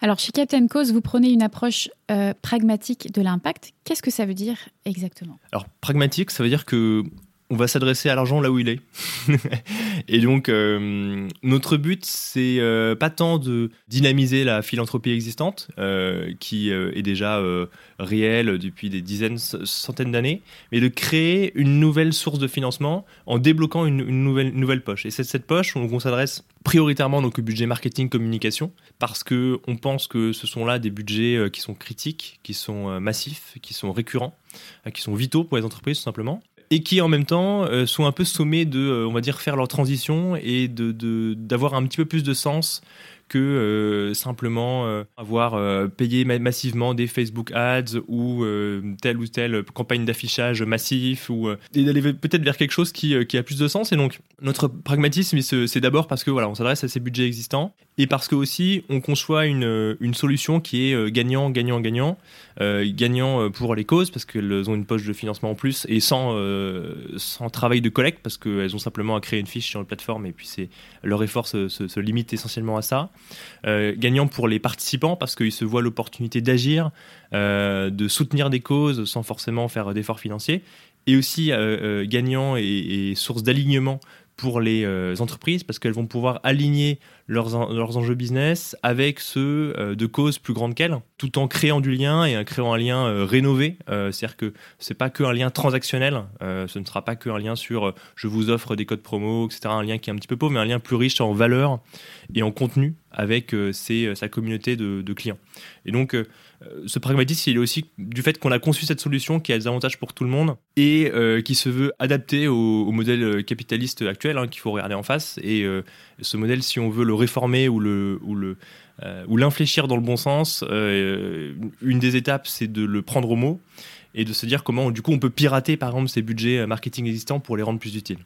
Alors chez Captain Cause, vous prenez une approche euh, pragmatique de l'impact. Qu'est-ce que ça veut dire exactement? Alors pragmatique, ça veut dire que on va s'adresser à l'argent là où il est. et donc, euh, notre but, c'est euh, pas tant de dynamiser la philanthropie existante, euh, qui est déjà réelle depuis des dizaines, centaines d'années, mais de créer une nouvelle source de financement en débloquant une, nouvelle, poche. Et c'est cette poche, on, on s'adresse prioritairement au budget marketing communication, parce que on pense que ce sont là des budgets qui sont critiques, qui sont massifs, qui sont récurrents, qui sont vitaux pour les entreprises tout simplement et qui en même temps euh, sont un peu sommés de, euh, on va dire, faire leur transition et de d'avoir un petit peu plus de sens que euh, simplement euh, avoir euh, payé massivement des Facebook Ads ou telle ou telle campagne d'affichage massif ou d'aller peut-être vers quelque chose qui, a plus de sens. Et donc notre pragmatisme, c'est d'abord parce que voilà, on s'adresse à ces budgets existants et parce que aussi on conçoit une, une solution qui est gagnant, gagnant, gagnant, gagnant pour les causes parce qu'elles ont une poche de financement en plus et sans sans travail de collecte parce qu'elles ont simplement à créer une fiche sur la plateforme et puis leur effort se limite essentiellement à ça. Euh, gagnant pour les participants parce qu'ils se voient l'opportunité d'agir, euh, de soutenir des causes sans forcément faire d'efforts financiers, et aussi euh, gagnant et source d'alignement pour les entreprises parce qu'elles vont pouvoir aligner leurs, leurs enjeux business avec ceux de causes plus grandes qu'elles, tout en créant du lien et en créant un lien rénové. C'est-à-dire que c'est pas que un lien transactionnel, ce ne sera pas que un lien sur je vous offre des codes promo, etc. Un lien qui est un petit peu pauvre, mais un lien plus riche en valeur et en contenu avec sa communauté de, clients. Et donc euh, ce pragmatisme, il est aussi du fait qu'on a conçu cette solution qui a des avantages pour tout le monde et euh, qui se veut adapter au, modèle euh, capitaliste actuel hein, qu'il faut regarder en face. Et ce modèle, si on veut le réformer ou l'infléchir dans le bon sens, une des étapes, c'est de le prendre au mot et de se dire comment, du coup, on peut pirater, par exemple, ces budgets marketing existants pour les rendre plus utiles.